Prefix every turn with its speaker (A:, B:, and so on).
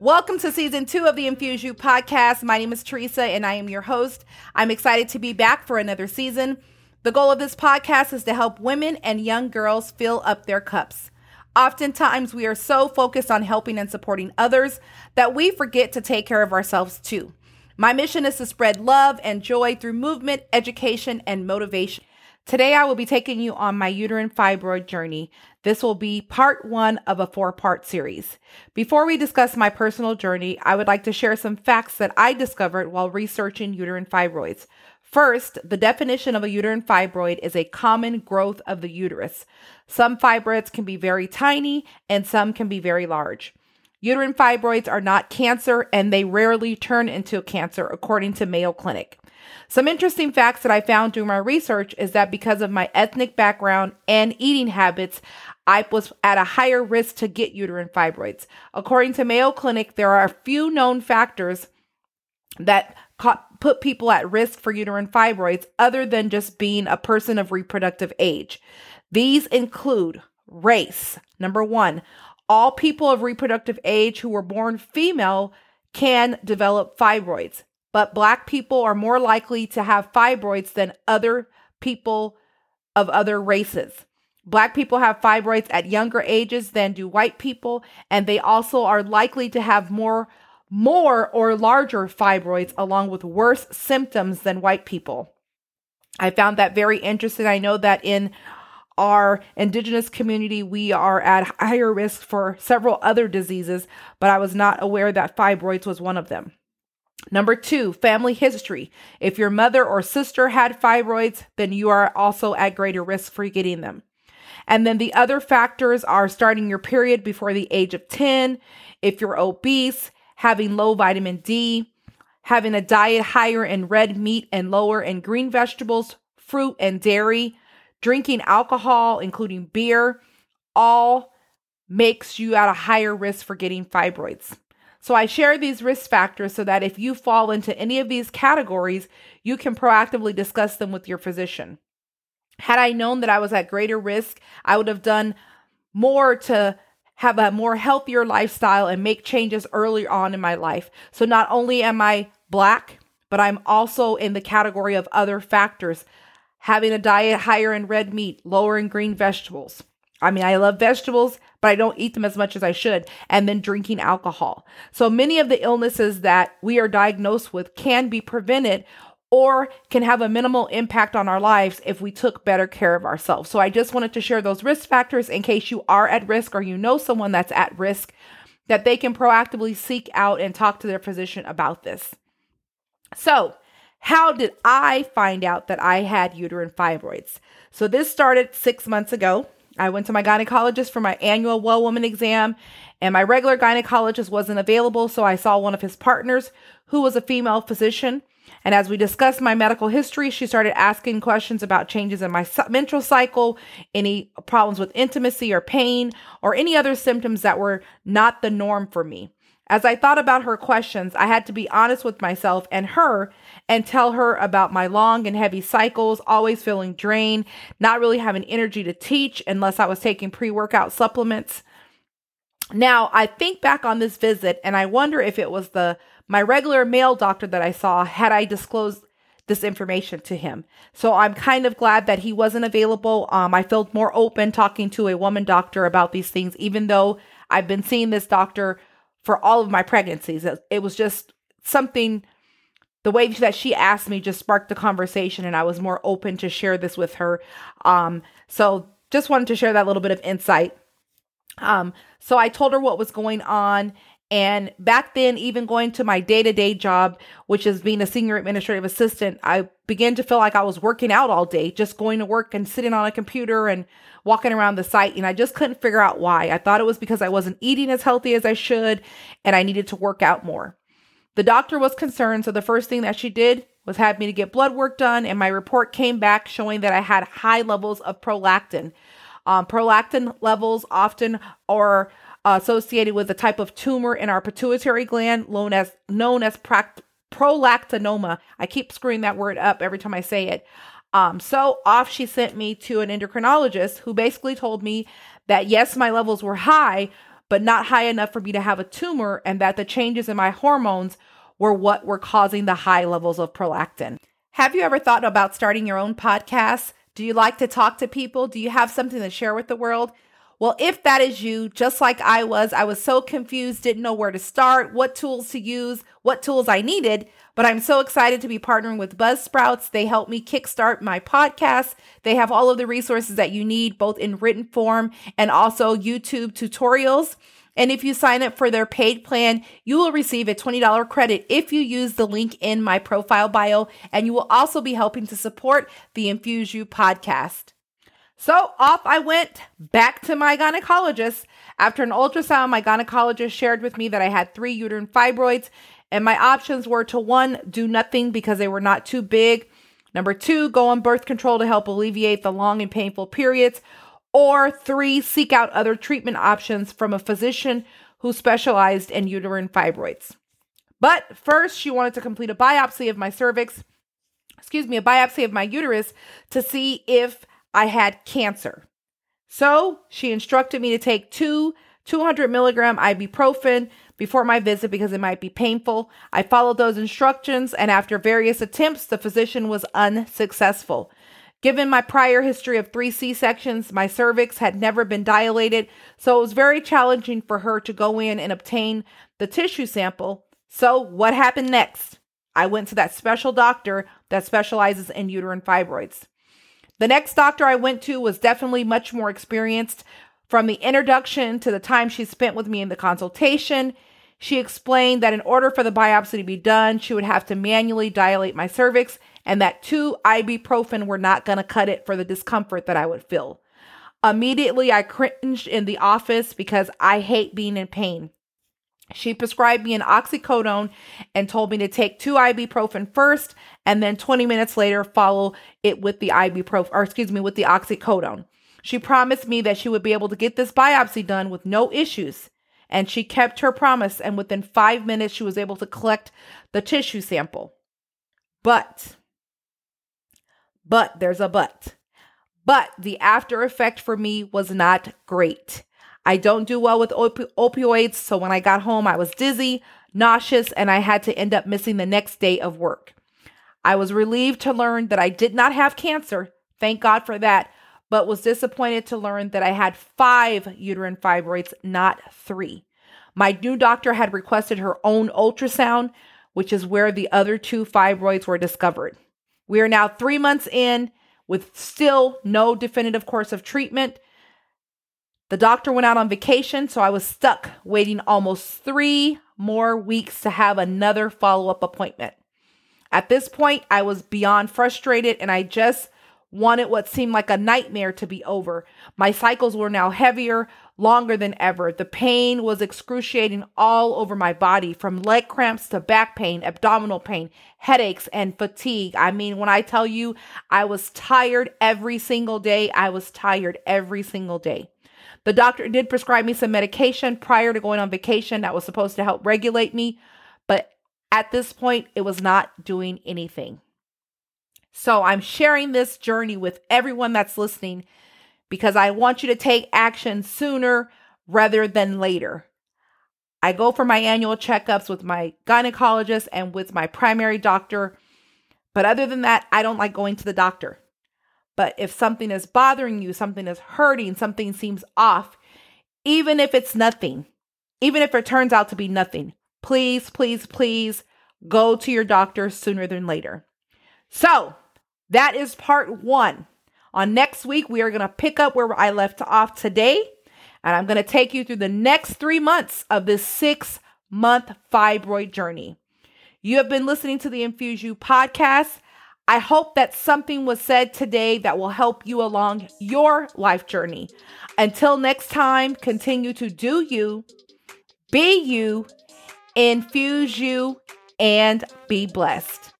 A: Welcome to season two of the Infuse You podcast. My name is Teresa and I am your host. I'm excited to be back for another season. The goal of this podcast is to help women and young girls fill up their cups. Oftentimes, we are so focused on helping and supporting others that we forget to take care of ourselves too. My mission is to spread love and joy through movement, education, and motivation. Today, I will be taking you on my uterine fibroid journey. This will be part one of a four part series. Before we discuss my personal journey, I would like to share some facts that I discovered while researching uterine fibroids. First, the definition of a uterine fibroid is a common growth of the uterus. Some fibroids can be very tiny and some can be very large. Uterine fibroids are not cancer and they rarely turn into cancer, according to Mayo Clinic. Some interesting facts that I found during my research is that because of my ethnic background and eating habits, I was at a higher risk to get uterine fibroids. According to Mayo Clinic, there are a few known factors that put people at risk for uterine fibroids other than just being a person of reproductive age. These include race. Number one, all people of reproductive age who were born female can develop fibroids but Black people are more likely to have fibroids than other people of other races. Black people have fibroids at younger ages than do white people, and they also are likely to have more more or larger fibroids along with worse symptoms than white people. I found that very interesting. I know that in our indigenous community, we are at higher risk for several other diseases, but I was not aware that fibroids was one of them. Number two, family history. If your mother or sister had fibroids, then you are also at greater risk for getting them. And then the other factors are starting your period before the age of 10, if you're obese, having low vitamin D, having a diet higher in red meat and lower in green vegetables, fruit, and dairy, drinking alcohol, including beer, all makes you at a higher risk for getting fibroids. So I share these risk factors so that if you fall into any of these categories, you can proactively discuss them with your physician. Had I known that I was at greater risk, I would have done more to have a more healthier lifestyle and make changes early on in my life. So not only am I black, but I'm also in the category of other factors, having a diet higher in red meat, lower in green vegetables. I mean, I love vegetables, but I don't eat them as much as I should, and then drinking alcohol. So many of the illnesses that we are diagnosed with can be prevented or can have a minimal impact on our lives if we took better care of ourselves. So I just wanted to share those risk factors in case you are at risk or you know someone that's at risk that they can proactively seek out and talk to their physician about this. So, how did I find out that I had uterine fibroids? So, this started six months ago. I went to my gynecologist for my annual well woman exam, and my regular gynecologist wasn't available, so I saw one of his partners who was a female physician. And as we discussed my medical history, she started asking questions about changes in my menstrual cycle, any problems with intimacy or pain, or any other symptoms that were not the norm for me. As I thought about her questions, I had to be honest with myself and her and tell her about my long and heavy cycles, always feeling drained, not really having energy to teach unless I was taking pre workout supplements. Now, I think back on this visit and I wonder if it was the my regular male doctor that I saw had I disclosed this information to him. So I'm kind of glad that he wasn't available. Um, I felt more open talking to a woman doctor about these things, even though I've been seeing this doctor for all of my pregnancies. It was just something, the way that she asked me just sparked the conversation, and I was more open to share this with her. Um, so just wanted to share that little bit of insight. Um, so I told her what was going on. And back then, even going to my day to day job, which is being a senior administrative assistant, I began to feel like I was working out all day, just going to work and sitting on a computer and walking around the site and I just couldn't figure out why. I thought it was because I wasn't eating as healthy as I should and I needed to work out more. The doctor was concerned, so the first thing that she did was have me to get blood work done and my report came back showing that I had high levels of prolactin. Um, prolactin levels often are associated with a type of tumor in our pituitary gland known as known as prolactinoma. I keep screwing that word up every time I say it. Um, so off she sent me to an endocrinologist who basically told me that yes, my levels were high, but not high enough for me to have a tumor, and that the changes in my hormones were what were causing the high levels of prolactin. Have you ever thought about starting your own podcast? Do you like to talk to people? Do you have something to share with the world? Well, if that is you, just like I was, I was so confused, didn't know where to start, what tools to use, what tools I needed. But I'm so excited to be partnering with Buzzsprouts. They help me kickstart my podcast. They have all of the resources that you need, both in written form and also YouTube tutorials. And if you sign up for their paid plan, you will receive a $20 credit if you use the link in my profile bio. And you will also be helping to support the Infuse You podcast. So off I went back to my gynecologist. After an ultrasound, my gynecologist shared with me that I had three uterine fibroids, and my options were to one, do nothing because they were not too big. Number two, go on birth control to help alleviate the long and painful periods. Or three, seek out other treatment options from a physician who specialized in uterine fibroids. But first, she wanted to complete a biopsy of my cervix, excuse me, a biopsy of my uterus to see if I had cancer. So she instructed me to take two 200 milligram ibuprofen before my visit because it might be painful. I followed those instructions, and after various attempts, the physician was unsuccessful. Given my prior history of three C sections, my cervix had never been dilated, so it was very challenging for her to go in and obtain the tissue sample. So, what happened next? I went to that special doctor that specializes in uterine fibroids. The next doctor I went to was definitely much more experienced. From the introduction to the time she spent with me in the consultation, she explained that in order for the biopsy to be done, she would have to manually dilate my cervix and that two ibuprofen were not going to cut it for the discomfort that I would feel. Immediately, I cringed in the office because I hate being in pain. She prescribed me an oxycodone and told me to take two ibuprofen first and then 20 minutes later follow it with the ibuprofen or excuse me with the oxycodone. She promised me that she would be able to get this biopsy done with no issues. And she kept her promise and within 5 minutes she was able to collect the tissue sample. But but there's a but. But the after effect for me was not great. I don't do well with opi- opioids, so when I got home, I was dizzy, nauseous, and I had to end up missing the next day of work. I was relieved to learn that I did not have cancer, thank God for that, but was disappointed to learn that I had five uterine fibroids, not three. My new doctor had requested her own ultrasound, which is where the other two fibroids were discovered. We are now three months in with still no definitive course of treatment. The doctor went out on vacation, so I was stuck waiting almost three more weeks to have another follow up appointment. At this point, I was beyond frustrated and I just wanted what seemed like a nightmare to be over. My cycles were now heavier, longer than ever. The pain was excruciating all over my body from leg cramps to back pain, abdominal pain, headaches, and fatigue. I mean, when I tell you I was tired every single day, I was tired every single day. The doctor did prescribe me some medication prior to going on vacation that was supposed to help regulate me, but at this point, it was not doing anything. So I'm sharing this journey with everyone that's listening because I want you to take action sooner rather than later. I go for my annual checkups with my gynecologist and with my primary doctor. But other than that, I don't like going to the doctor. But if something is bothering you, something is hurting, something seems off, even if it's nothing, even if it turns out to be nothing, please, please, please go to your doctor sooner than later. So that is part one. On next week, we are going to pick up where I left off today. And I'm going to take you through the next three months of this six month fibroid journey. You have been listening to the Infuse You podcast. I hope that something was said today that will help you along your life journey. Until next time, continue to do you, be you, infuse you, and be blessed.